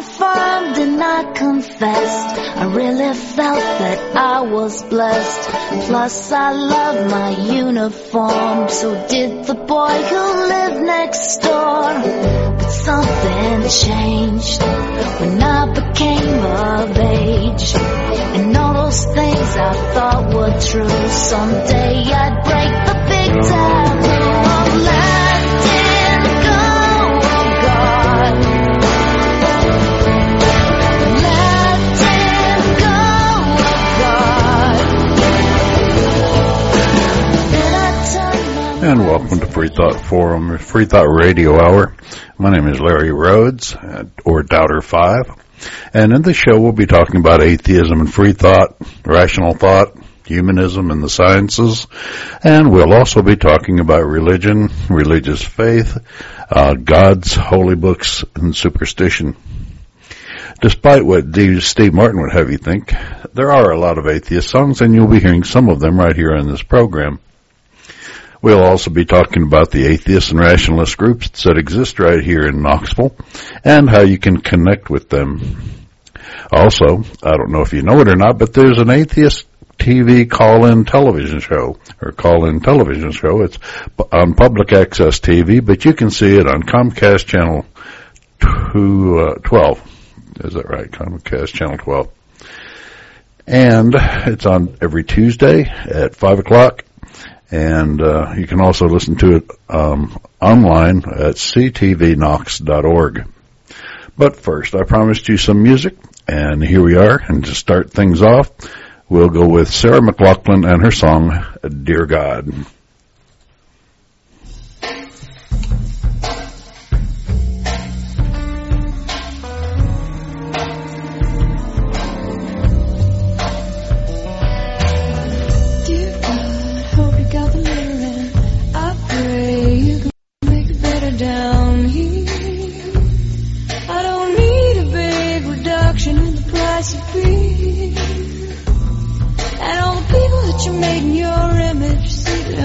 confirmed and I confessed. I really felt that I was blessed. Plus, I love my uniform. So did the boy who lived next door. But something changed when I became of age. And all those things I thought were true. Someday I'd break the big taboo And welcome to Free Thought Forum, Free Thought Radio Hour. My name is Larry Rhodes, uh, or Doubter 5. And in this show we'll be talking about atheism and free thought, rational thought, humanism and the sciences. And we'll also be talking about religion, religious faith, uh, God's holy books, and superstition. Despite what Steve Martin would have you think, there are a lot of atheist songs and you'll be hearing some of them right here in this program. We'll also be talking about the atheist and rationalist groups that exist right here in Knoxville and how you can connect with them. Also, I don't know if you know it or not, but there's an atheist TV call-in television show or call-in television show. It's on public access TV, but you can see it on Comcast channel two, uh, 12. Is that right? Comcast channel 12. And it's on every Tuesday at 5 o'clock and uh, you can also listen to it um, online at ctvknox.org. But first, I promised you some music, and here we are. And to start things off, we'll go with Sarah McLachlan and her song "Dear God."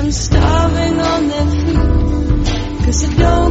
Them starving on their feet. Cause they don't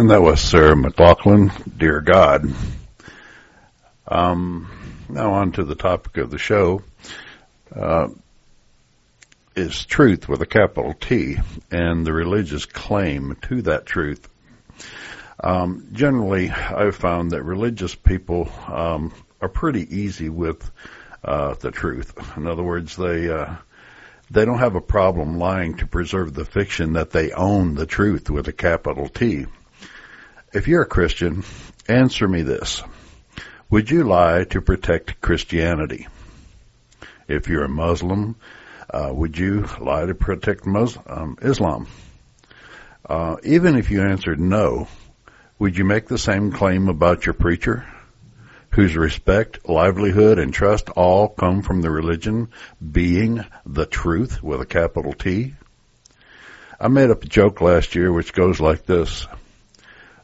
And that was Sarah McLachlan, Dear God. Um, now on to the topic of the show. Uh, is truth with a capital T and the religious claim to that truth. Um, generally, I've found that religious people um, are pretty easy with uh, the truth. In other words, they uh, they don't have a problem lying to preserve the fiction that they own the truth with a capital T. If you're a Christian, answer me this. Would you lie to protect Christianity? If you're a Muslim, uh, would you lie to protect Muslim, um, Islam? Uh, even if you answered no, would you make the same claim about your preacher? whose respect, livelihood, and trust all come from the religion being the truth with a capital T? I made up a joke last year which goes like this.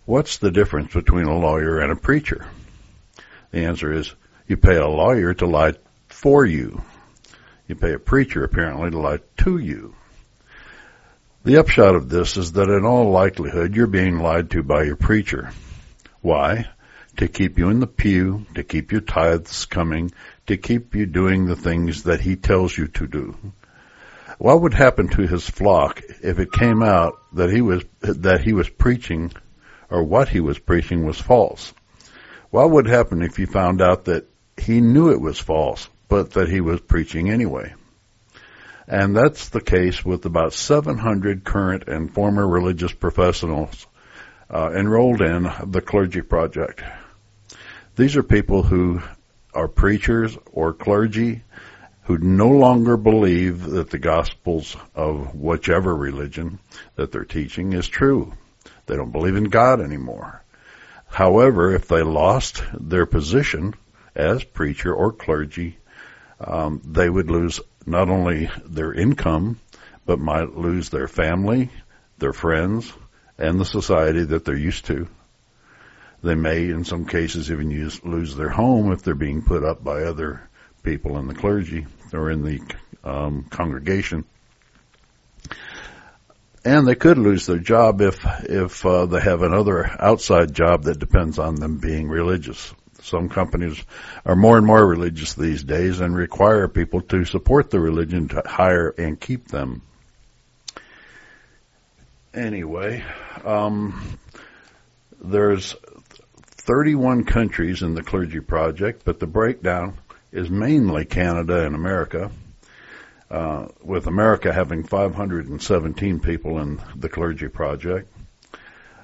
What's the difference between a lawyer and a preacher? The answer is you pay a lawyer to lie for you. You pay a preacher apparently to lie to you. The upshot of this is that in all likelihood you're being lied to by your preacher. Why? to keep you in the pew, to keep your tithes coming, to keep you doing the things that he tells you to do. What would happen to his flock if it came out that he was, that he was preaching or what he was preaching was false? What would happen if you found out that he knew it was false, but that he was preaching anyway? And that's the case with about 700 current and former religious professionals uh, enrolled in the Clergy Project. These are people who are preachers or clergy who no longer believe that the gospels of whichever religion that they're teaching is true. They don't believe in God anymore. However, if they lost their position as preacher or clergy, um, they would lose not only their income, but might lose their family, their friends, and the society that they're used to. They may, in some cases, even use, lose their home if they're being put up by other people in the clergy or in the um, congregation. And they could lose their job if if uh, they have another outside job that depends on them being religious. Some companies are more and more religious these days and require people to support the religion to hire and keep them. Anyway, um, there's 31 countries in the Clergy Project, but the breakdown is mainly Canada and America, uh, with America having 517 people in the Clergy Project.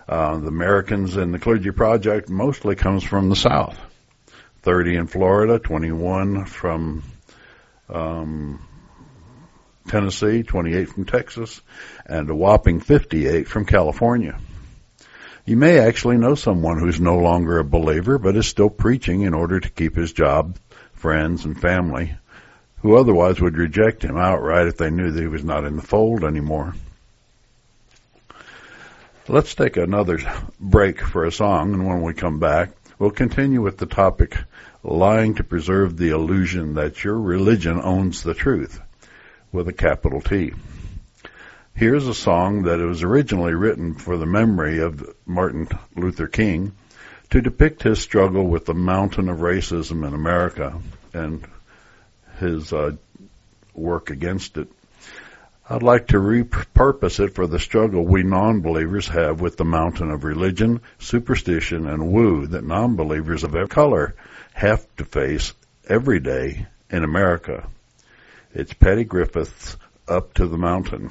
Uh, the Americans in the Clergy Project mostly comes from the South. 30 in Florida, 21 from um, Tennessee, 28 from Texas, and a whopping 58 from California. You may actually know someone who's no longer a believer but is still preaching in order to keep his job, friends, and family, who otherwise would reject him outright if they knew that he was not in the fold anymore. Let's take another break for a song, and when we come back, we'll continue with the topic lying to preserve the illusion that your religion owns the truth with a capital T. Here's a song that was originally written for the memory of Martin Luther King to depict his struggle with the mountain of racism in America and his uh, work against it. I'd like to repurpose it for the struggle we non-believers have with the mountain of religion, superstition, and woo that non-believers of every color have to face every day in America. It's Patty Griffin's Up to the Mountain.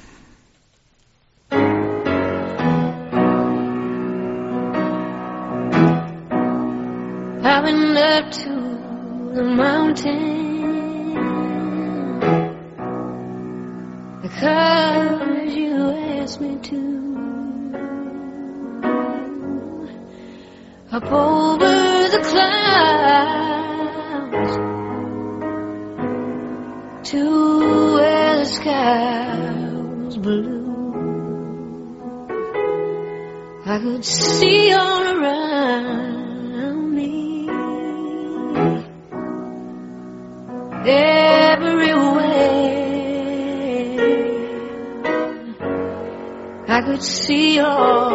Up to the mountain because you asked me to. Up over the clouds to where the sky was blue. I could see all around me every I could see all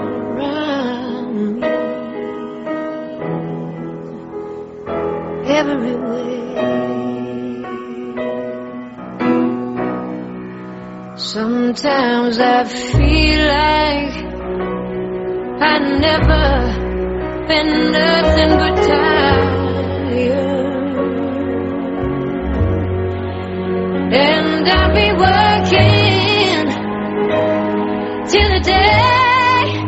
around me, everywhere. Sometimes I feel like I've never been nothing but tired, and I'll be worried. Day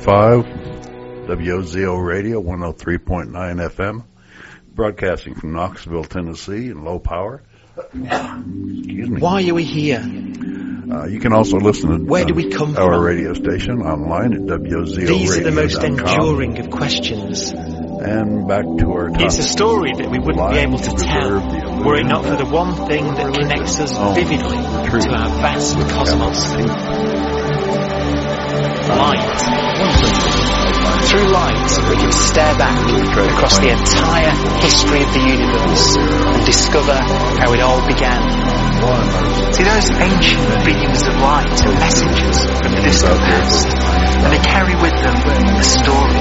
104.5 WOZO Radio, 103.9 FM, broadcasting from Knoxville, Tennessee, in low power. Excuse me. Why are we here? Uh, you can also listen to Where do we uh, come our from? radio station online at WOZO These are the most enduring of questions. And back to our topic. It's a story that we wouldn't be able to tell were it not for the one thing that connects us oh, vividly to our vast cosmos. Light. Through light, we can stare back across the entire history of the universe and discover how it all began. See, those ancient beams of light are messengers from the distant past, and they carry with them a story.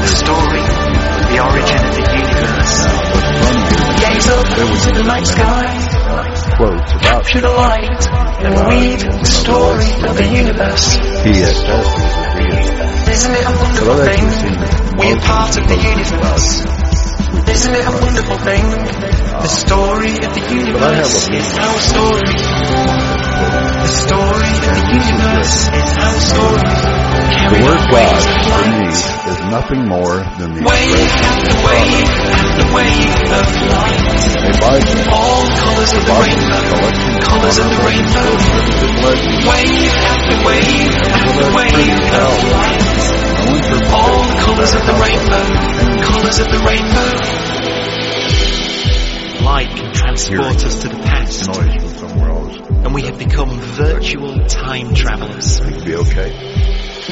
The story of the origin of the universe. Gaze up into the night sky, quotes capture the light, and weave the story of the universe. PSS. Isn't it a wonderful thing? We're part of the universe. Isn't it a wonderful thing? The story of the universe is our story. The story of the universe is our story. The word God for me is nothing more than the Wave after wave of light. a Bible, All colors of the rainbow. Colors of the rainbow. Wave after wave after wave of light. All colors of the rainbow. Colors of the rainbow. Light can transport us to the past, noise from somewhere else. and we have become virtual time travelers. It'd be okay.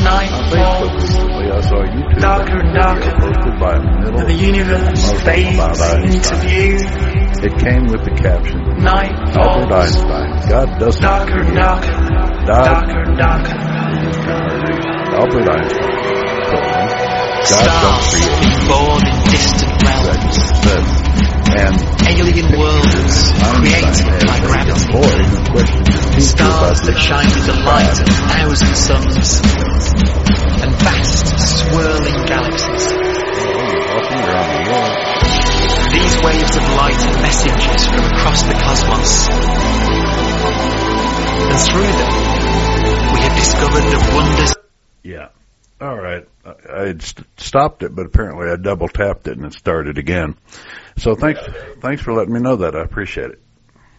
Night falls, I saw a YouTube Darker and darker. posted by a middle and the universe fades into view. It came with the caption, Night falls. Einstein, God doesn't Darker and darker. Darker and darker. Albert Einstein God Stars born in distant realms. And Alien worlds created by gravity. boy, who questioned his teacher about Stars that shine with the light of thousand suns. And vast, swirling galaxies. walking around the world. These waves of light are messengers from across the cosmos. And through them, we have discovered the wonders Yeah. All right. I I had stopped it, but apparently I double tapped it and it started again. So thanks, thanks for letting me know that. I appreciate it.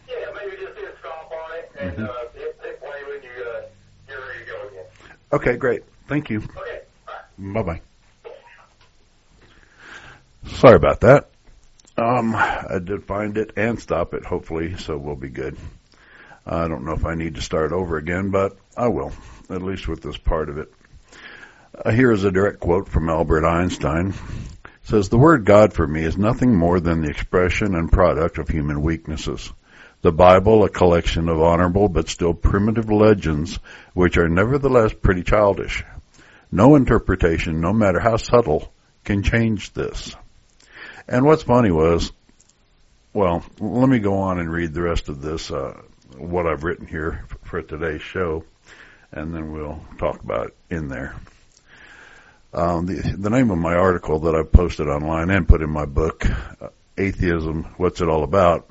Yeah, maybe just hit stop on it and uh, hit, hit play when you uh, you're ready to go again. Okay, great. Thank you. Okay, bye. Bye. Sorry about that. Um, I did find it and stop it, hopefully, so we'll be good. I don't know if I need to start over again, but I will, at least with this part of it. Uh, here is a direct quote from Albert Einstein. It says, The word God for me is nothing more than the expression and product of human weaknesses. The Bible, a collection of honorable but still primitive legends, which are nevertheless pretty childish. No interpretation, no matter how subtle, can change this. And what's funny was, well, let me go on and read the rest of this, uh, what I've written here for today's show, and then we'll talk about it in there. Um, the, the name of my article that I've posted online and put in my book, uh, Atheism, What's It All About?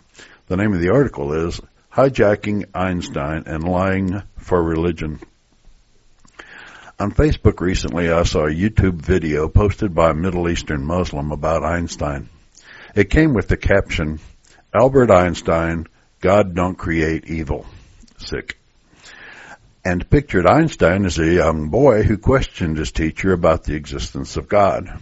The name of the article is Hijacking Einstein and Lying for Religion. On Facebook recently, I saw a YouTube video posted by a Middle Eastern Muslim about Einstein. It came with the caption, Albert Einstein, God don't create evil. Sick. And pictured Einstein as a young boy who questioned his teacher about the existence of God.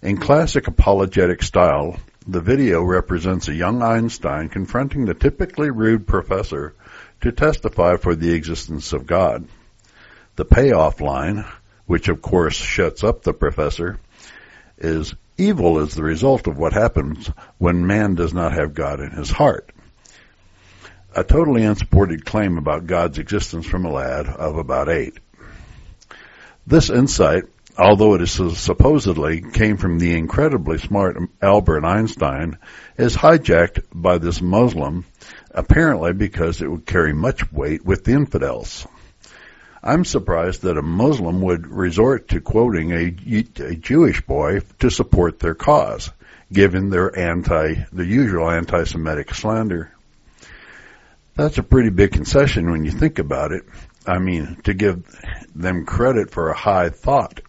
In classic apologetic style, the video represents a young Einstein confronting the typically rude professor to testify for the existence of God. The payoff line, which of course shuts up the professor, is evil is the result of what happens when man does not have God in his heart. A totally unsupported claim about God's existence from a lad of about eight. This insight, although it is supposedly came from the incredibly smart Albert Einstein, is hijacked by this Muslim, apparently because it would carry much weight with the infidels. I'm surprised that a Muslim would resort to quoting a, a Jewish boy to support their cause, given their anti, the usual anti-Semitic slander. That's a pretty big concession when you think about it. I mean, to give them credit for a high thought,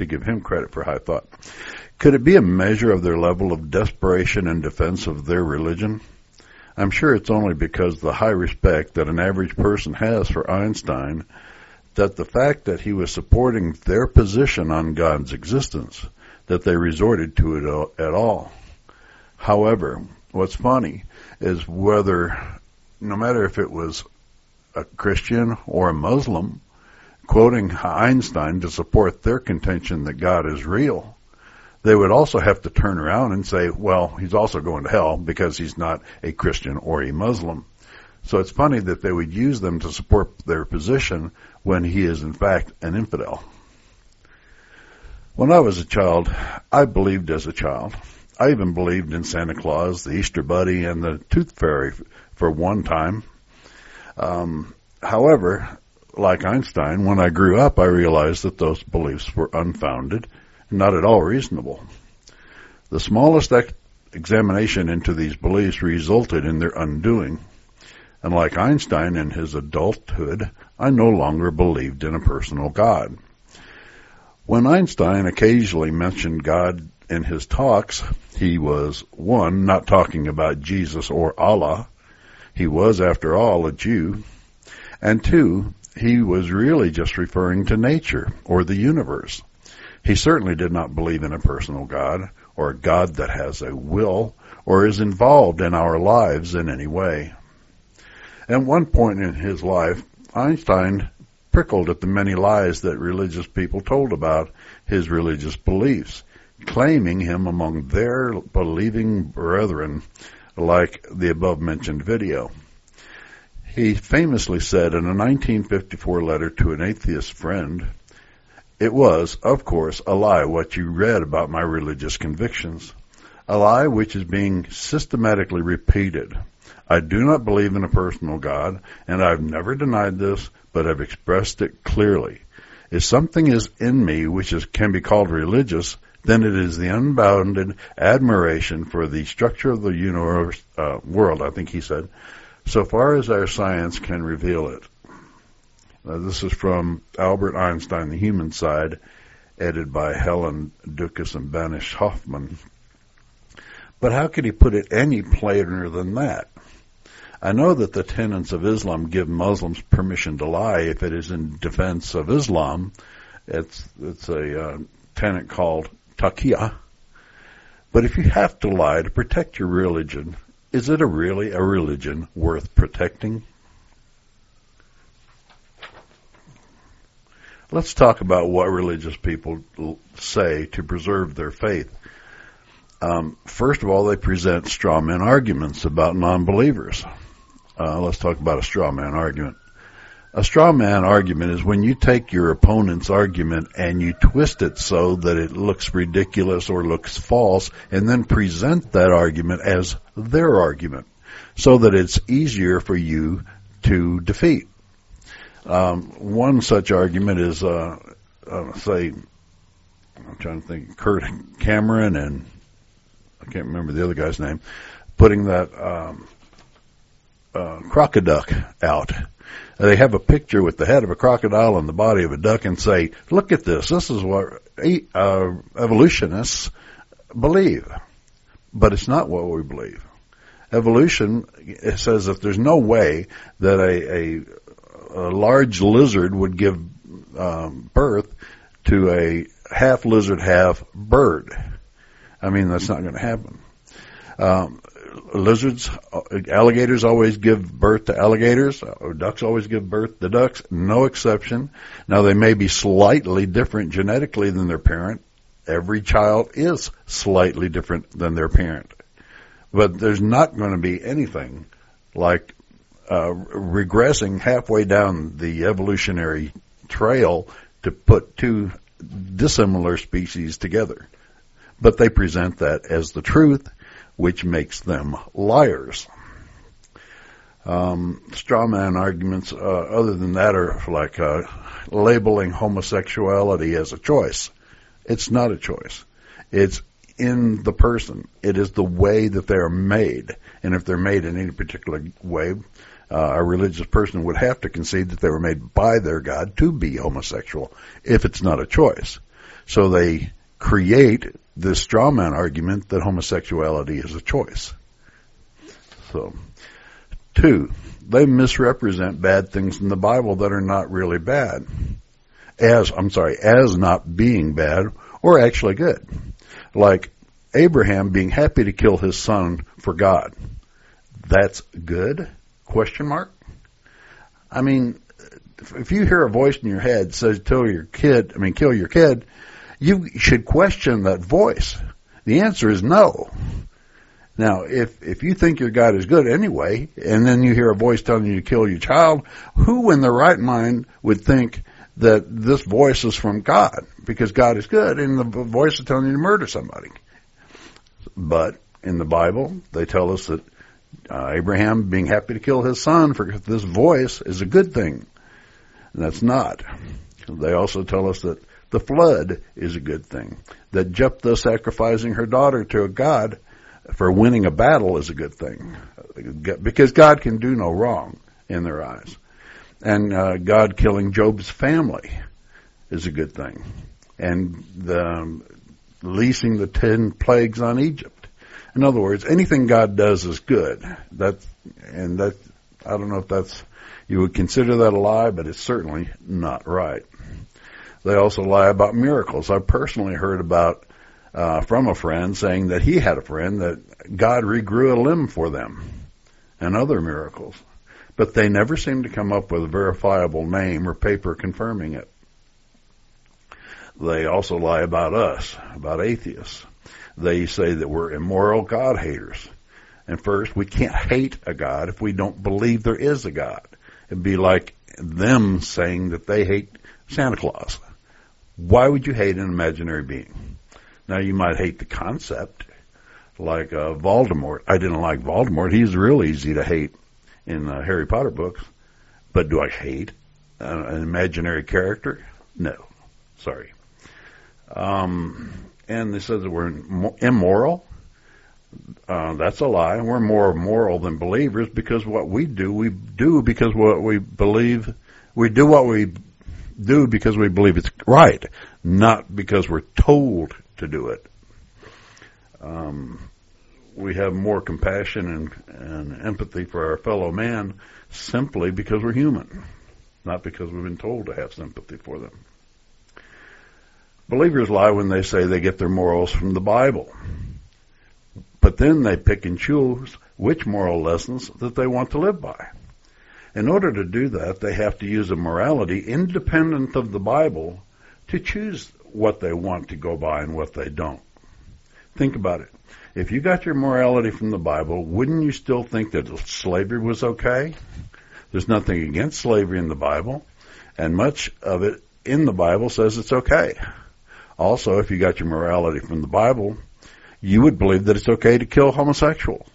to give him credit for high thought. Could it be a measure of their level of desperation in defense of their religion? I'm sure it's only because the high respect that an average person has for Einstein that the fact that he was supporting their position on God's existence that they resorted to it at all. However, what's funny is whether, no matter if it was a Christian or a Muslim, quoting Einstein to support their contention that God is real, they would also have to turn around and say, well, he's also going to hell because he's not a Christian or a Muslim. So it's funny that they would use them to support their position when he is in fact an infidel. When I was a child, I believed as a child. I even believed in Santa Claus, the Easter Bunny, and the Tooth Fairy for one time. Um, however, like Einstein, when I grew up, I realized that those beliefs were unfounded and not at all reasonable. The smallest ex- examination into these beliefs resulted in their undoing. And like Einstein in his adulthood, I no longer believed in a personal God. When Einstein occasionally mentioned God in his talks, he was, one, not talking about Jesus or Allah. He was, after all, a Jew. And two, he was really just referring to nature or the universe. He certainly did not believe in a personal God or a God that has a will or is involved in our lives in any way. At one point in his life, Einstein prickled at the many lies that religious people told about his religious beliefs, claiming him among their believing brethren like the above mentioned video. He famously said in a 1954 letter to an atheist friend, It was, of course, a lie what you read about my religious convictions. A lie which is being systematically repeated. I do not believe in a personal God, and I've never denied this, but have expressed it clearly. If something is in me which is, can be called religious, then it is the unbounded admiration for the structure of the universe, uh, world, I think he said, so far as our science can reveal it. Now, this is from Albert Einstein, The Human Side, edited by Helen Dukas and Banesh Hoffmann. But how could he put it any plainer than that? I know that the tenets of Islam give Muslims permission to lie if it is in defense of Islam. It's it's a uh, tenet called taqiyya. But if you have to lie to protect your religion, is it a really a religion worth protecting? Let's talk about what religious people say to preserve their faith. Um, first of all, they present straw man arguments about non-believers. Uh, let's talk about a straw man argument. A straw man argument is when you take your opponent's argument and you twist it so that it looks ridiculous or looks false and then present that argument as their argument so that it's easier for you to defeat. Um, one such argument is, uh, uh, say, I'm trying to think, Kirk Cameron and I can't remember the other guy's name, putting that um, uh, crocoduck out. They have a picture with the head of a crocodile and the body of a duck and say, look at this. This is what uh, evolutionists believe. But it's not what we believe. Evolution says that there's no way that a, a, a large lizard would give um, birth to a half lizard, half bird. I mean, that's not going to happen. Um, lizards, alligators always give birth to alligators. Or ducks always give birth to ducks. No exception. Now they may be slightly different genetically than their parent. Every child is slightly different than their parent. But there's not going to be anything like uh, regressing halfway down the evolutionary trail to put two dissimilar species together. But they present that as the truth which makes them liars. Um, straw man arguments, uh, other than that, are like uh, labeling homosexuality as a choice. It's not a choice. It's in the person. It is the way that they are made. And if they're made in any particular way, uh, a religious person would have to concede that they were made by their God to be homosexual if it's not a choice. So they create the straw man argument that homosexuality is a choice. So, two, they misrepresent bad things in the Bible that are not really bad. As, I'm sorry, as not being bad or actually good. Like Abraham being happy to kill his son for God. That's good? Question mark? I mean, if you hear a voice in your head says, "Kill your kid," I mean, kill your kid, you should question that voice. The answer is no. Now, if, if you think your God is good anyway, and then you hear a voice telling you to kill your child, who in their right mind would think that this voice is from God? Because God is good and the voice is telling you to murder somebody. But in the Bible, they tell us that uh, Abraham being happy to kill his son for this voice is a good thing. And that's not. They also tell us that the flood is a good thing. That Jephthah sacrificing her daughter to a god for winning a battle is a good thing. Because God can do no wrong in their eyes. And uh, God killing Job's family is a good thing. And the, um, leasing the ten plagues on Egypt. In other words, anything God does is good. That and that I don't know if that's you would consider that a lie, but it's certainly not right. They also lie about miracles. I've personally heard about uh, from a friend saying that he had a friend that God regrew a limb for them and other miracles. But they never seem to come up with a verifiable name or paper confirming it. They also lie about us, about atheists. They say that we're immoral God haters. And first, we can't hate a God if we don't believe there is a God. It'd be like them saying that they hate Santa Claus. Why would you hate an imaginary being? Now you might hate the concept, like uh, Voldemort. I didn't like Voldemort. He's real easy to hate in the Harry Potter books. But do I hate an, an imaginary character? No. Sorry. Um, and they says that we're immoral. Uh, that's a lie. We're more moral than believers because what we do, we do because what we believe, we do what we do because we believe it's right, not because we're told to do it. Um, we have more compassion and, and empathy for our fellow man simply because we're human, not because we've been told to have sympathy for them. Believers lie when they say they get their morals from the Bible. But then they pick and choose which moral lessons that they want to live by. In order to do that, they have to use a morality independent of the Bible to choose what they want to go by and what they don't. Think about it. If you got your morality from the Bible, wouldn't you still think that slavery was okay? There's nothing against slavery in the Bible, and much of it in the Bible says it's okay. Also, if you got your morality from the Bible, you would believe that it's okay to kill homosexuals.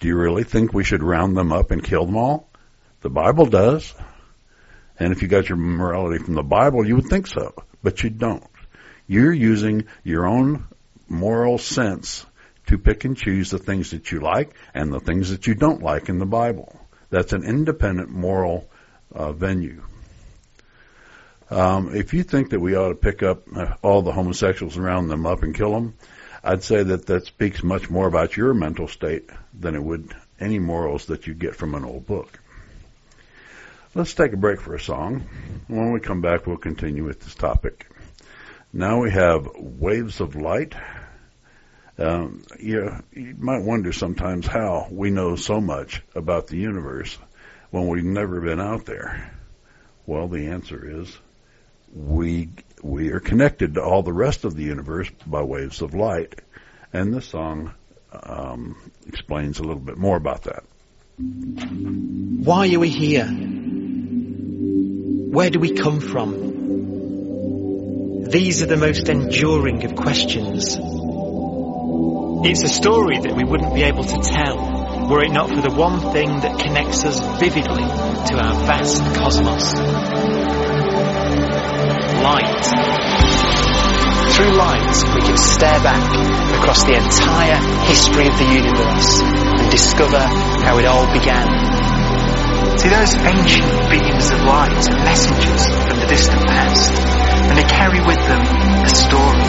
Do you really think we should round them up and kill them all? The Bible does. And if you got your morality from the Bible, you would think so, but you don't. You're using your own moral sense to pick and choose the things that you like and the things that you don't like in the Bible. That's an independent moral uh, venue. Um, if you think that we ought to pick up uh, all the homosexuals and round them up and kill them, I'd say that that speaks much more about your mental state than it would any morals that you get from an old book. Let's take a break for a song. When we come back, we'll continue with this topic. Now we have Waves of Light. Um, you, you might wonder sometimes how we know so much about the universe when we've never been out there. Well, the answer is we we are connected to all the rest of the universe by waves of light, and this song um, explains a little bit more about that. Why are we here? Where do we come from? These are the most enduring of questions. It's a story that we wouldn't be able to tell were it not for the one thing that connects us vividly to our vast cosmos. Light. Through light, we can stare back across the entire history of the universe and discover how it all began. See, those ancient beams of light are messengers from the distant past, and they carry with them a story.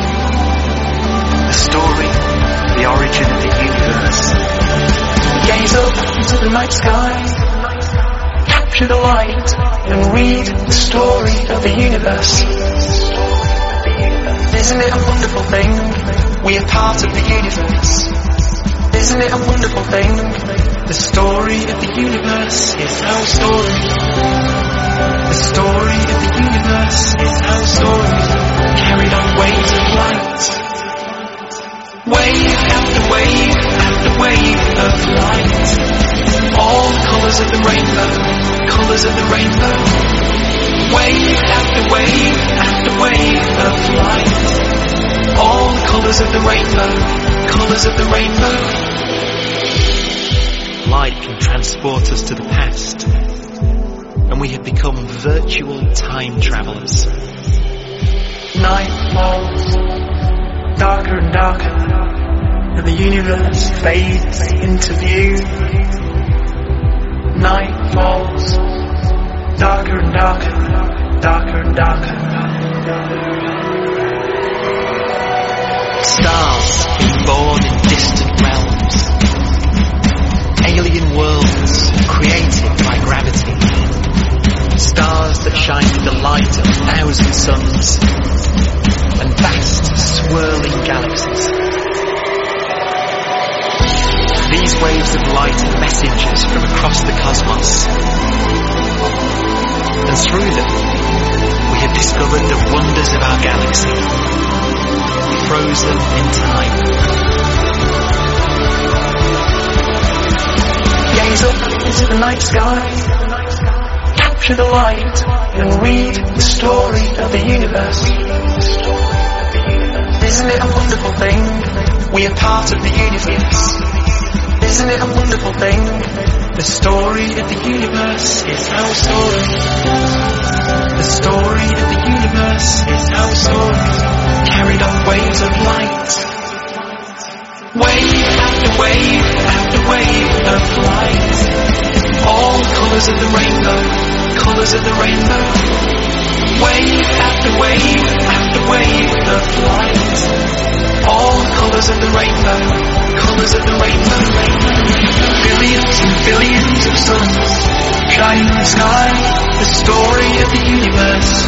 A story, the origin of the universe. Gaze up into the night sky, capture the light, and read the story of the universe. Isn't it a wonderful thing? We are part of the universe. Isn't it a wonderful thing? The story of the universe is our story. The story of the universe is our story. Carried on waves of light. Wave after wave after wave of light. All colors of the rainbow, colors of the rainbow. Wave after wave after wave of light. All colors of the rainbow, colors of the rainbow. Light can transport us to the past, and we have become virtual time travelers. Night falls, darker and darker, and the universe fades into view. Night falls, darker and darker, darker and darker. Stars born in distant realms. Alien worlds created by gravity. Stars that shine with the light of a thousand suns. And vast swirling galaxies. These waves of light are messengers from across the cosmos. And through them, we have discovered the wonders of our galaxy frozen in time. Gaze up into the night sky. Capture the light and read the story of the universe. Isn't it a wonderful thing? We are part of the universe. Isn't it a wonderful thing? The story of the universe is our story. The story of the universe is our story. Carried on waves of light. Wave after wave after wave of light. All colours of the rainbow, colours of the rainbow. Wave after wave after wave of light. All colours of the rainbow, colours of the rainbow. Billions and billions of suns shining in the sky. The story of the universe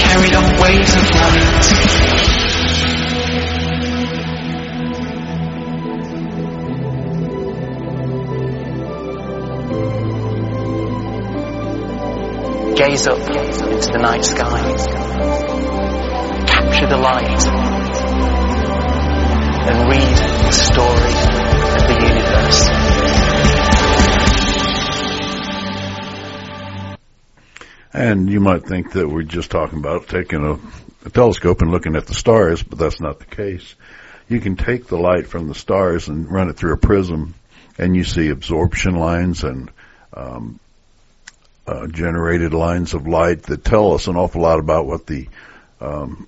carried on waves of light. Gaze up into the night sky. Capture the light and read the story of the universe. And you might think that we're just talking about taking a, a telescope and looking at the stars, but that's not the case. You can take the light from the stars and run it through a prism, and you see absorption lines and um, uh, generated lines of light that tell us an awful lot about what the um,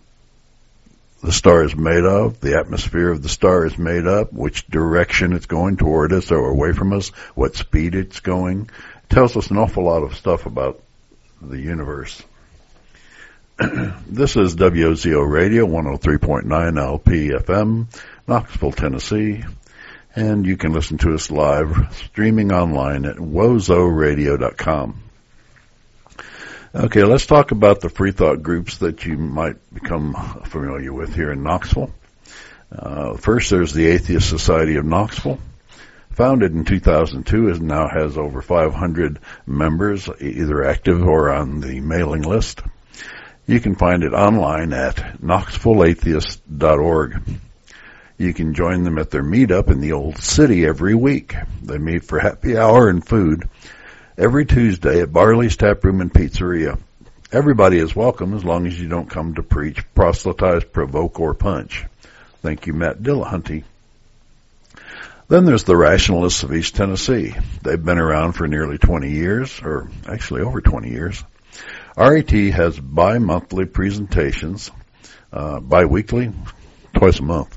the star is made of, the atmosphere of the star is made up, which direction it's going toward us or away from us, what speed it's going. It tells us an awful lot of stuff about the universe. this is WOZO Radio 103.9 LP FM, Knoxville, Tennessee, and you can listen to us live streaming online at wozoradio.com. Okay, let's talk about the free thought groups that you might become familiar with here in Knoxville. Uh, first, there's the Atheist Society of Knoxville. Founded in 2002, it now has over 500 members, either active or on the mailing list. You can find it online at knoxvilleatheist.org. You can join them at their meetup in the Old City every week. They meet for happy hour and food every Tuesday at Barley's Tap Room and Pizzeria. Everybody is welcome as long as you don't come to preach, proselytize, provoke, or punch. Thank you, Matt Dillahunty. Then there's the Rationalists of East Tennessee. They've been around for nearly 20 years, or actually over 20 years. RET has bi-monthly presentations, uh, bi-weekly, twice a month,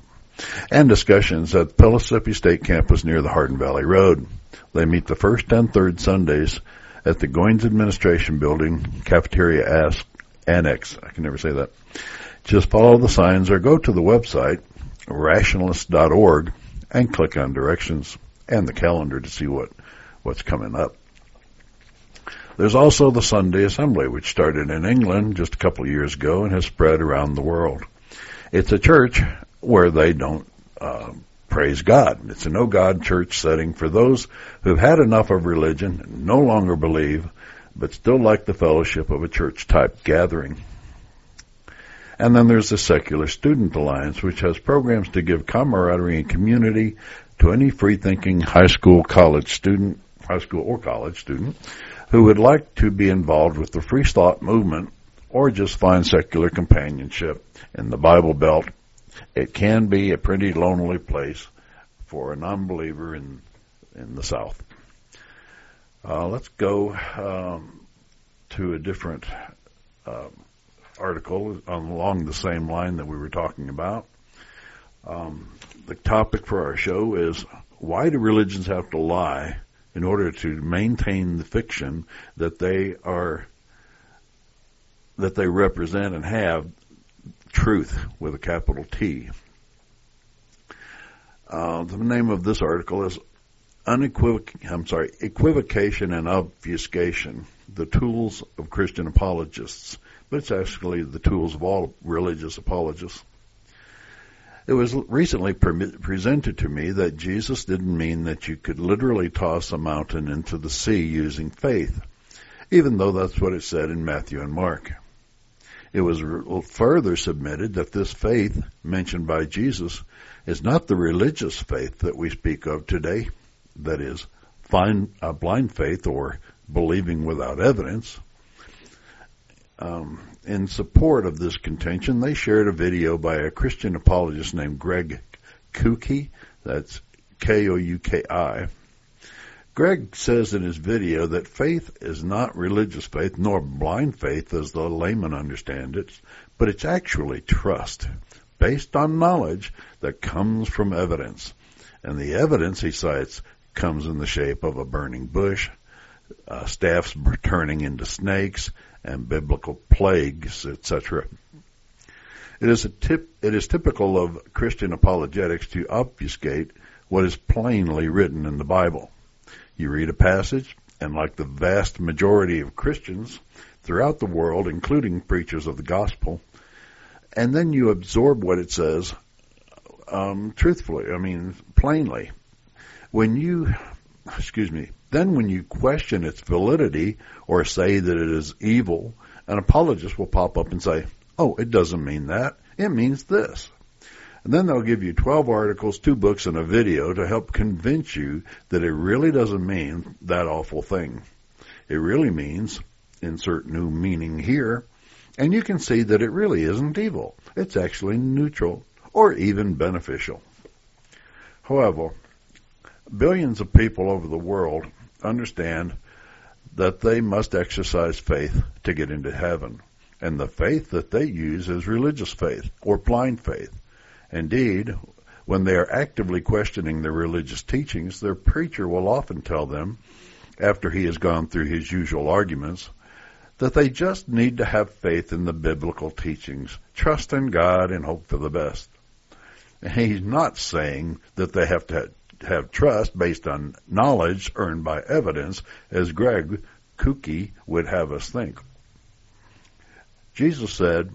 and discussions at Pellissippi State Campus near the Hardin Valley Road. They meet the first and third Sundays at the Goins Administration Building, Cafeteria Ask, Annex. I can never say that. Just follow the signs or go to the website, rationalist.org, and click on directions and the calendar to see what, what's coming up. There's also the Sunday Assembly, which started in England just a couple of years ago and has spread around the world. It's a church where they don't uh, praise God. It's a no God church setting for those who've had enough of religion, no longer believe, but still like the fellowship of a church type gathering. And then there's the Secular Student Alliance, which has programs to give camaraderie and community to any free thinking high school, college student, high school or college student who would like to be involved with the free thought movement or just find secular companionship in the Bible Belt it can be a pretty lonely place for a non-believer in in the South. Uh, let's go um, to a different uh, article along the same line that we were talking about. Um, the topic for our show is why do religions have to lie in order to maintain the fiction that they are that they represent and have truth with a capital T. Uh, the name of this article is unequivoc I'm sorry, equivocation and obfuscation, the tools of Christian apologists, but it's actually the tools of all religious apologists. It was recently pre- presented to me that Jesus didn't mean that you could literally toss a mountain into the sea using faith, even though that's what it said in Matthew and Mark. It was further submitted that this faith mentioned by Jesus is not the religious faith that we speak of today, that is, find uh, blind faith or believing without evidence. Um, in support of this contention, they shared a video by a Christian apologist named Greg Kouki. That's K-O-U-K-I. Greg says in his video that faith is not religious faith nor blind faith as the layman understand it, but it's actually trust based on knowledge that comes from evidence. And the evidence, he cites, comes in the shape of a burning bush, uh, staffs turning into snakes, and biblical plagues, etc. It is a tip, it is typical of Christian apologetics to obfuscate what is plainly written in the Bible. You read a passage, and like the vast majority of Christians throughout the world, including preachers of the gospel, and then you absorb what it says um, truthfully, I mean, plainly. When you, excuse me, then when you question its validity or say that it is evil, an apologist will pop up and say, oh, it doesn't mean that. It means this. And then they'll give you 12 articles, two books, and a video to help convince you that it really doesn't mean that awful thing. It really means, insert new meaning here, and you can see that it really isn't evil. It's actually neutral or even beneficial. However, billions of people over the world understand that they must exercise faith to get into heaven. And the faith that they use is religious faith or blind faith. Indeed, when they are actively questioning their religious teachings, their preacher will often tell them, after he has gone through his usual arguments, that they just need to have faith in the biblical teachings, trust in God, and hope for the best. He's not saying that they have to have trust based on knowledge earned by evidence, as Greg Kuki would have us think. Jesus said,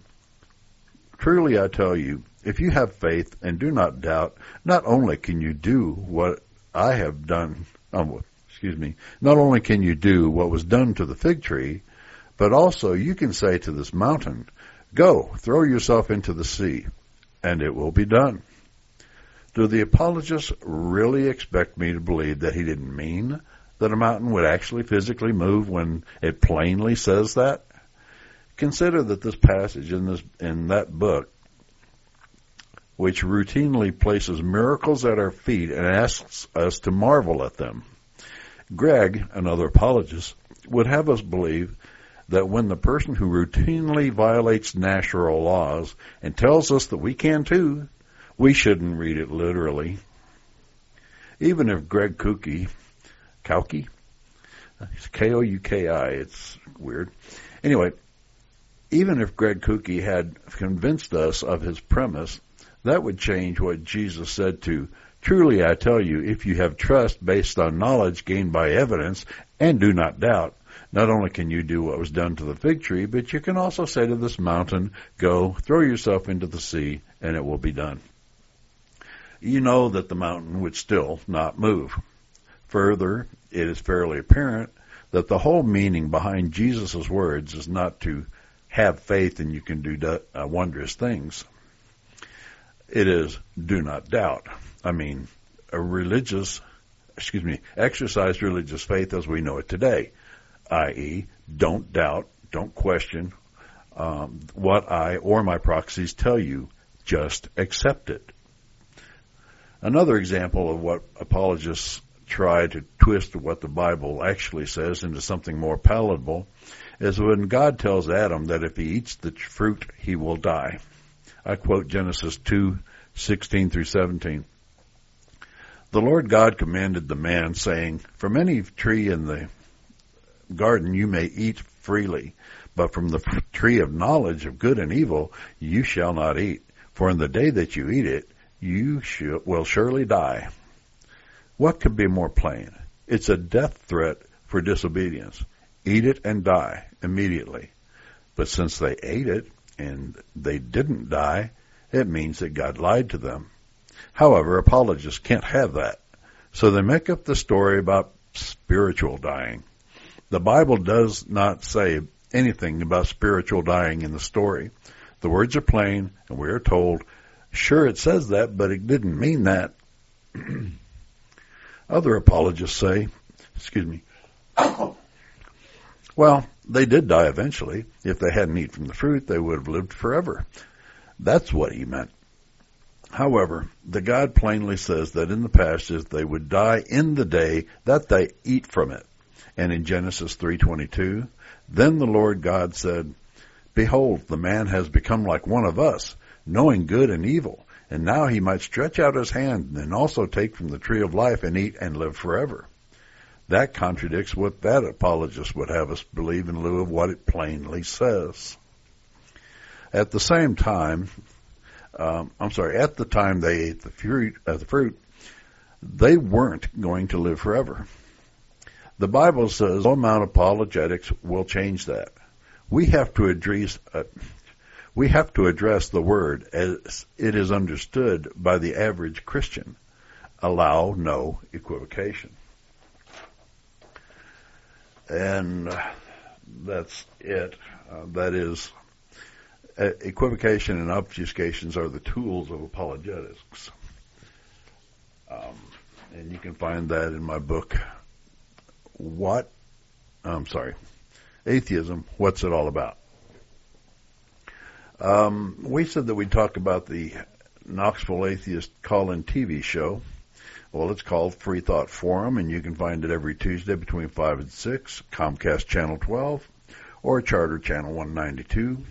Truly I tell you, if you have faith and do not doubt, not only can you do what I have done, um, excuse me, not only can you do what was done to the fig tree, but also you can say to this mountain, Go, throw yourself into the sea, and it will be done. Do the apologists really expect me to believe that he didn't mean that a mountain would actually physically move when it plainly says that? Consider that this passage in this in that book which routinely places miracles at our feet and asks us to marvel at them. Greg, another apologist, would have us believe that when the person who routinely violates natural laws and tells us that we can too, we shouldn't read it literally. Even if Greg Kuki, Kauki, it's K-O-U-K-I, it's weird. Anyway, even if Greg Kuki had convinced us of his premise, that would change what Jesus said to, Truly I tell you, if you have trust based on knowledge gained by evidence and do not doubt, not only can you do what was done to the fig tree, but you can also say to this mountain, Go, throw yourself into the sea, and it will be done you know that the mountain would still not move. Further, it is fairly apparent that the whole meaning behind Jesus' words is not to have faith and you can do uh, wondrous things. It is do not doubt. I mean, a religious, excuse me, exercise religious faith as we know it today, i.e., don't doubt, don't question um, what I or my proxies tell you. Just accept it. Another example of what apologists try to twist what the Bible actually says into something more palatable is when God tells Adam that if he eats the fruit, he will die. I quote Genesis 2:16 through 17. The Lord God commanded the man, saying, From any tree in the garden you may eat freely, but from the tree of knowledge of good and evil you shall not eat. For in the day that you eat it, you will surely die. What could be more plain? It's a death threat for disobedience. Eat it and die immediately. But since they ate it and they didn't die, it means that God lied to them. However, apologists can't have that. So they make up the story about spiritual dying. The Bible does not say anything about spiritual dying in the story. The words are plain, and we are told Sure, it says that, but it didn't mean that. Other apologists say Excuse me. Well, they did die eventually. If they hadn't eaten from the fruit, they would have lived forever. That's what he meant. However, the God plainly says that in the passages they would die in the day that they eat from it. And in Genesis 3:22, then the Lord God said, Behold, the man has become like one of us, knowing good and evil, and now he might stretch out his hand and also take from the tree of life and eat and live forever. That contradicts what that apologist would have us believe in lieu of what it plainly says. At the same time, um, I'm sorry, at the time they ate the fruit, uh, the fruit, they weren't going to live forever. The Bible says no amount of apologetics will change that. We have to address, uh, we have to address the word as it is understood by the average Christian. Allow no equivocation. And uh, that's it. Uh, that is equivocation and obfuscations are the tools of apologetics. Um, and you can find that in my book, What, I'm sorry, Atheism, What's It All About? Um, we said that we'd talk about the Knoxville Atheist call-in TV show. Well, it's called Free Thought Forum, and you can find it every Tuesday between 5 and 6, Comcast Channel 12, or Charter Channel 192.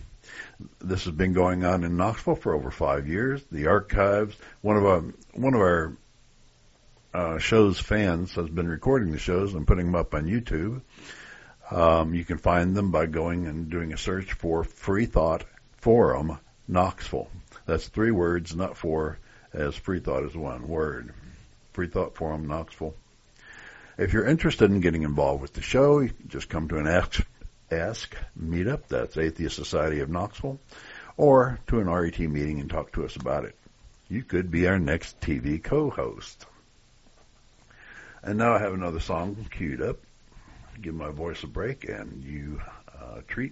This has been going on in Knoxville for over five years. The archives, one of our one of our uh, show's fans has been recording the shows and putting them up on YouTube. Um, you can find them by going and doing a search for Free Thought Forum Knoxville. That's three words, not four, as Free Thought is one word. Free Thought Forum Knoxville. If you're interested in getting involved with the show, you just come to an Ask Ask meetup. That's Atheist Society of Knoxville, or to an RET meeting and talk to us about it. You could be our next TV co-host. And now I have another song queued up. Give my voice a break and you uh, treat.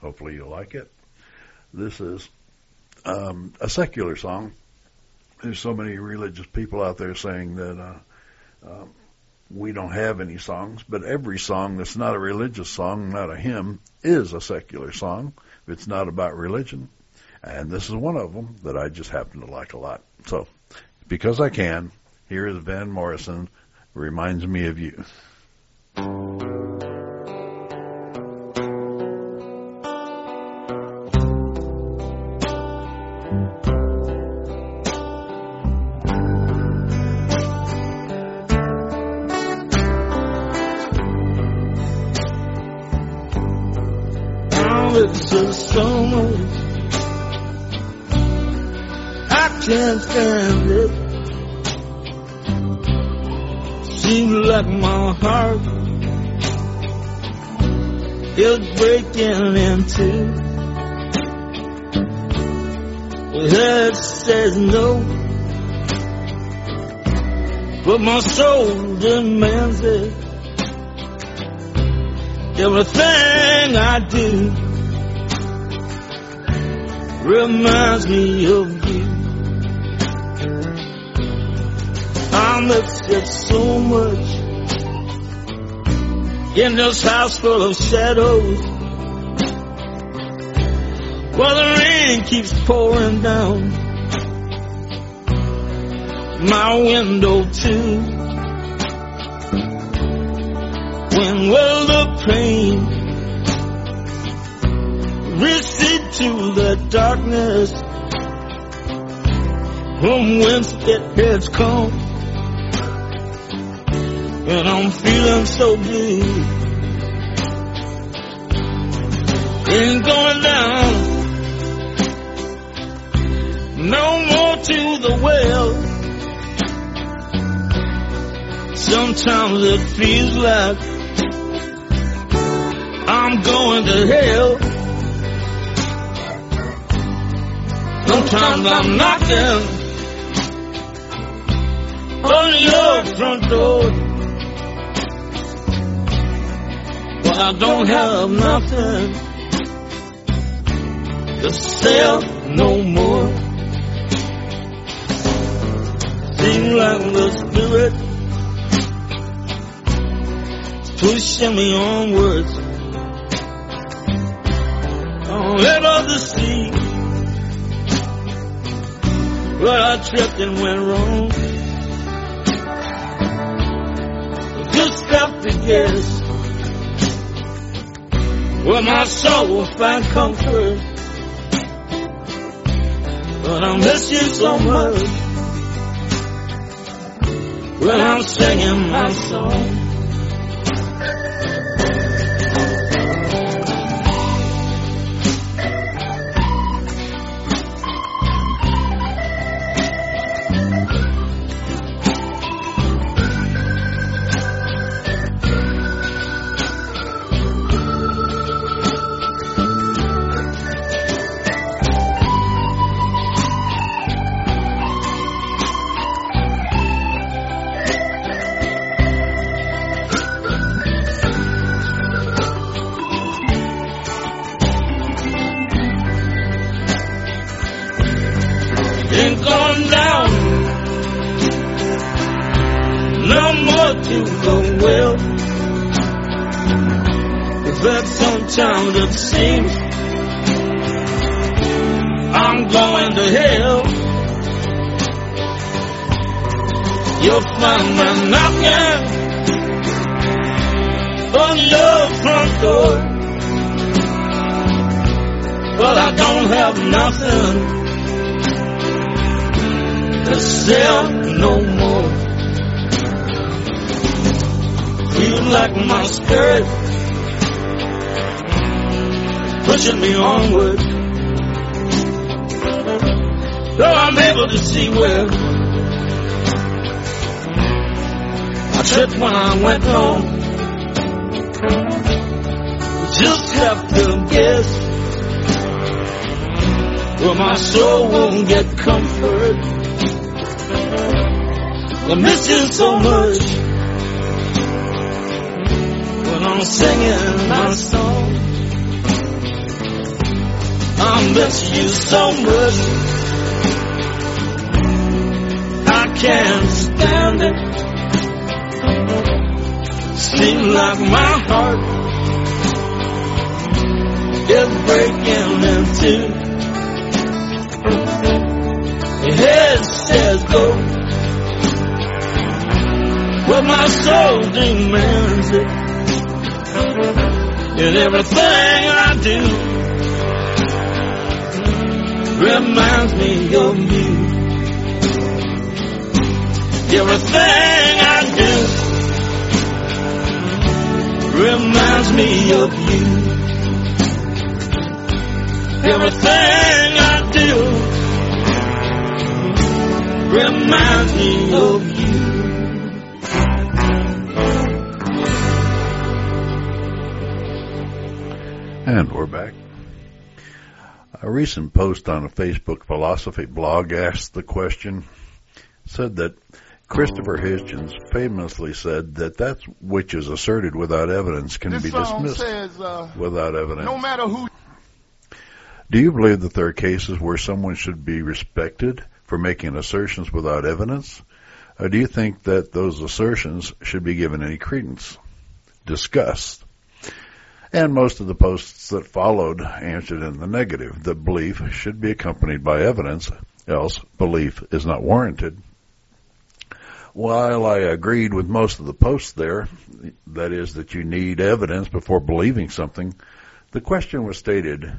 Hopefully you'll like it. This is um, a secular song. There's so many religious people out there saying that uh, um, we don't have any songs, but every song that's not a religious song, not a hymn, is a secular song. It's not about religion, and this is one of them that I just happen to like a lot. So, because I can, here is Van Morrison. Reminds me of you. Is breaking in two. The says no, but my soul demands it. Everything I do reminds me of you. I miss it so much in this house full of shadows. While the rain keeps pouring down my window too. When will the pain recede to the darkness from whence it has come? And I'm feeling so blue. Ain't going down no more to the well. Sometimes it feels like I'm going to hell. Sometimes I'm knocking on your front door. I don't have nothing to sell no more. Seems like the spirit pushing me onwards. On river the sea, where I tripped and went wrong. Just have to guess where my soul will find comfort. But I miss you so much when I'm singing my song. Nothing to sell no more. Feel like my spirit pushing me onward. Though I'm able to see where I tripped when I went home. Just have to guess where my soul won't get comfort. I miss you so much when I'm singing my song. I miss you so much. I can't stand it. Seems like my heart is breaking in two. My soul demands it. And everything I do reminds me of you. Everything I do reminds me of you. Everything I do reminds me of you. And we're back. A recent post on a Facebook philosophy blog asked the question, said that Christopher Hitchens famously said that that which is asserted without evidence can This be dismissed says, uh, without evidence. no matter who Do you believe that there are cases where someone should be respected for making assertions without evidence? Or do you think that those assertions should be given any credence? Discussed. And most of the posts that followed answered in the negative, that belief should be accompanied by evidence, else belief is not warranted. While I agreed with most of the posts there, that is that you need evidence before believing something, the question was stated,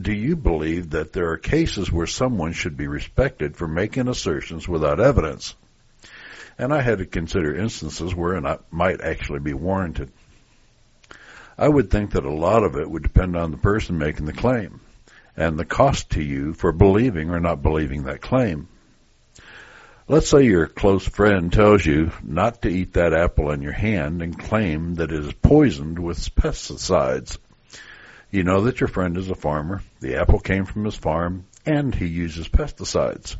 do you believe that there are cases where someone should be respected for making assertions without evidence? And I had to consider instances where it might actually be warranted. I would think that a lot of it would depend on the person making the claim and the cost to you for believing or not believing that claim. Let's say your close friend tells you not to eat that apple in your hand and claim that it is poisoned with pesticides. You know that your friend is a farmer, the apple came from his farm, and he uses pesticides.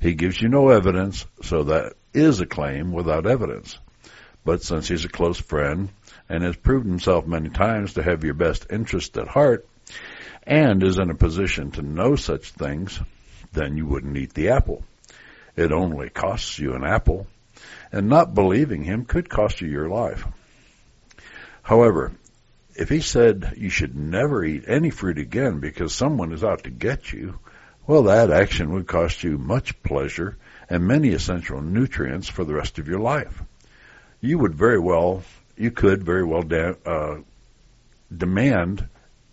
He gives you no evidence, so that is a claim without evidence. But since he's a close friend and has proved himself many times to have your best interest at heart and is in a position to know such things, then you wouldn't eat the apple. It only costs you an apple, and not believing him could cost you your life. However, if he said you should never eat any fruit again because someone is out to get you, well, that action would cost you much pleasure and many essential nutrients for the rest of your life. You would very well, you could very well da- uh, demand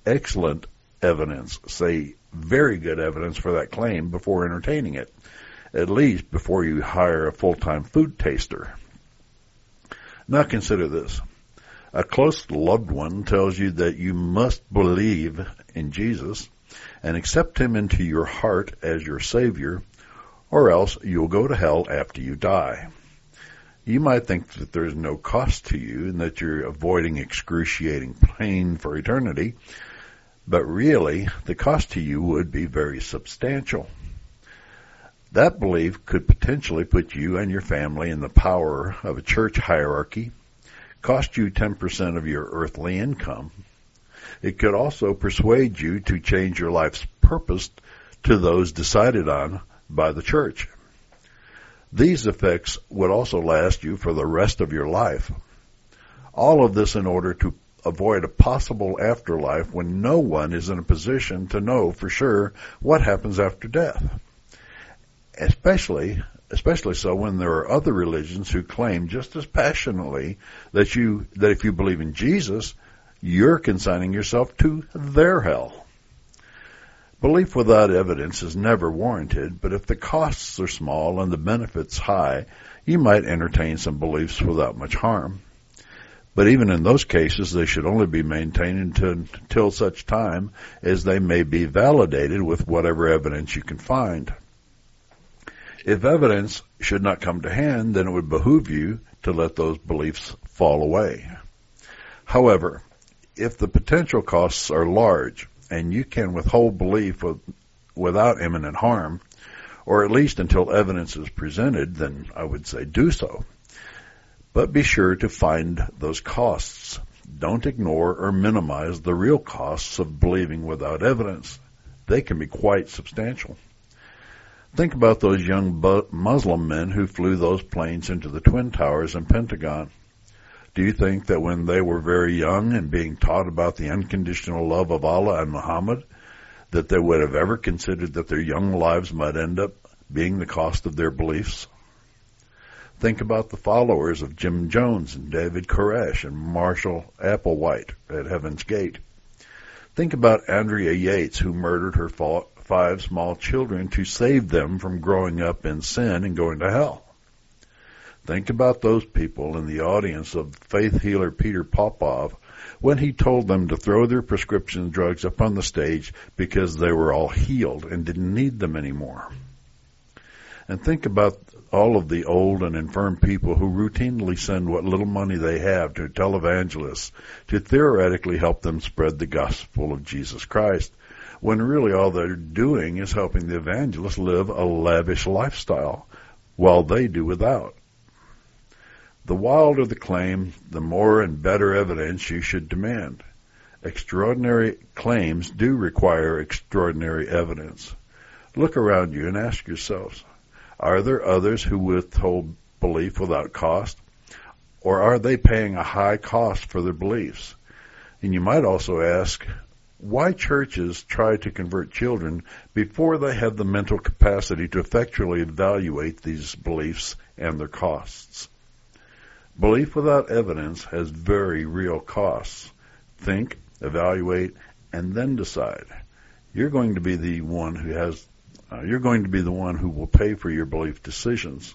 excellent evidence, say very good evidence for that claim before entertaining it, at least before you hire a full-time food taster. Now consider this. A close loved one tells you that you must believe in Jesus and accept him into your heart as your savior, or else you'll go to hell after you die. You might think that there's no cost to you and that you're avoiding excruciating pain for eternity, but really the cost to you would be very substantial. That belief could potentially put you and your family in the power of a church hierarchy, cost you 10% of your earthly income. It could also persuade you to change your life's purpose to those decided on by the church. These effects would also last you for the rest of your life. All of this in order to avoid a possible afterlife when no one is in a position to know for sure what happens after death. Especially, especially so when there are other religions who claim just as passionately that you, that if you believe in Jesus, you're consigning yourself to their hell. Belief without evidence is never warranted, but if the costs are small and the benefits high, you might entertain some beliefs without much harm. But even in those cases, they should only be maintained until, such time as they may be validated with whatever evidence you can find. If evidence should not come to hand, then it would behoove you to let those beliefs fall away. However, if the potential costs are large and you can withhold belief with, without imminent harm, or at least until evidence is presented, then I would say do so. But be sure to find those costs. Don't ignore or minimize the real costs of believing without evidence. They can be quite substantial. Think about those young Muslim men who flew those planes into the Twin Towers and Pentagon. Do you think that when they were very young and being taught about the unconditional love of Allah and Muhammad, that they would have ever considered that their young lives might end up being the cost of their beliefs? Think about the followers of Jim Jones and David Koresh and Marshall Applewhite at Heaven's Gate. Think about Andrea Yates who murdered her five small children to save them from growing up in sin and going to hell. Think about those people in the audience of faith healer Peter Popoff when he told them to throw their prescription drugs up on the stage because they were all healed and didn't need them anymore. And think about all of the old and infirm people who routinely send what little money they have to televangelists to theoretically help them spread the gospel of Jesus Christ when really all they're doing is helping the evangelists live a lavish lifestyle while they do without. The wilder the claim, the more and better evidence you should demand. Extraordinary claims do require extraordinary evidence. Look around you and ask yourselves, are there others who withhold belief without cost? Or are they paying a high cost for their beliefs? And you might also ask, why churches try to convert children before they have the mental capacity to effectually evaluate these beliefs and their costs. Belief without evidence has very real costs. Think, evaluate, and then decide. You're going to be the one who has, uh, you're going to be the one who will pay for your belief decisions.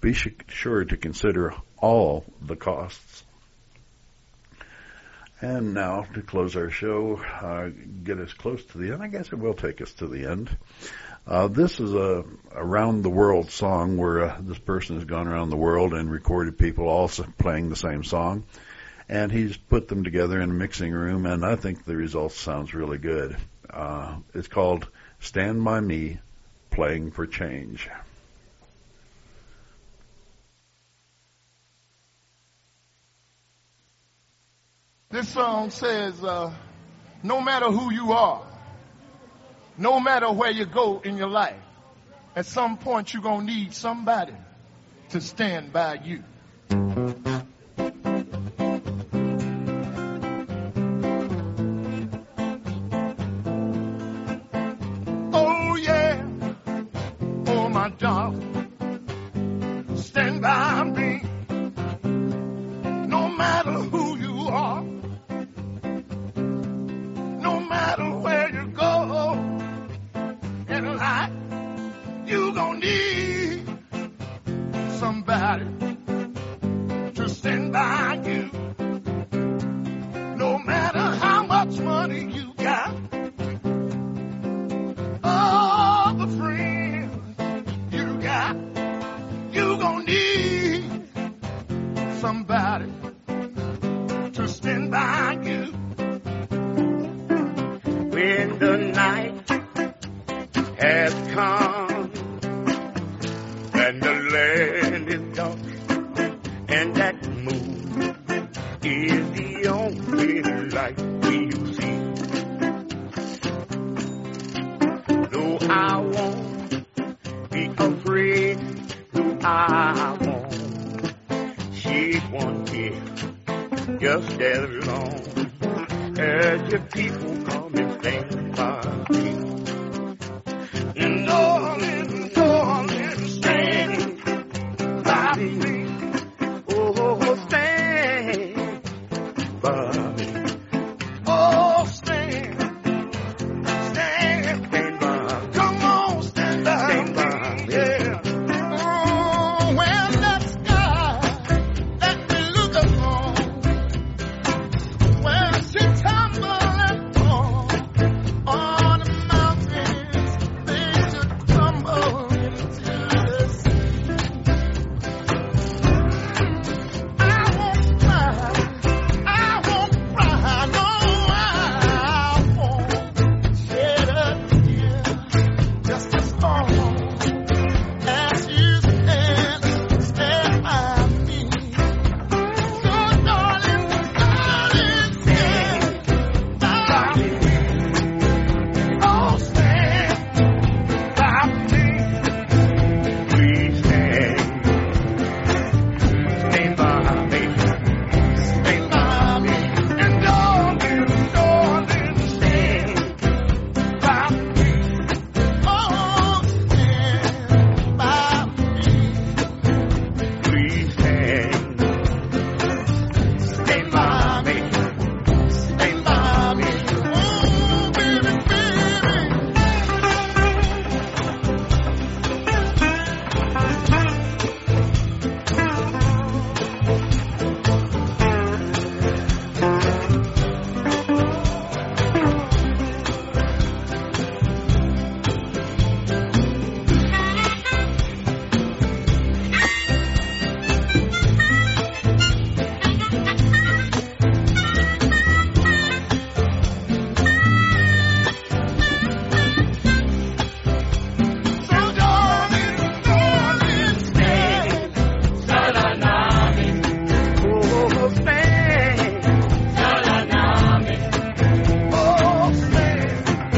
Be sure to consider all the costs. And now, to close our show, uh, get us close to the end. I guess it will take us to the end. Uh, this is a around the world song where uh, this person has gone around the world and recorded people all playing the same song, and he's put them together in a mixing room, and I think the result sounds really good. Uh, it's called "Stand by Me," playing for change. This song says, uh, no matter who you are, no matter where you go in your life, at some point you're going to need somebody to stand by you.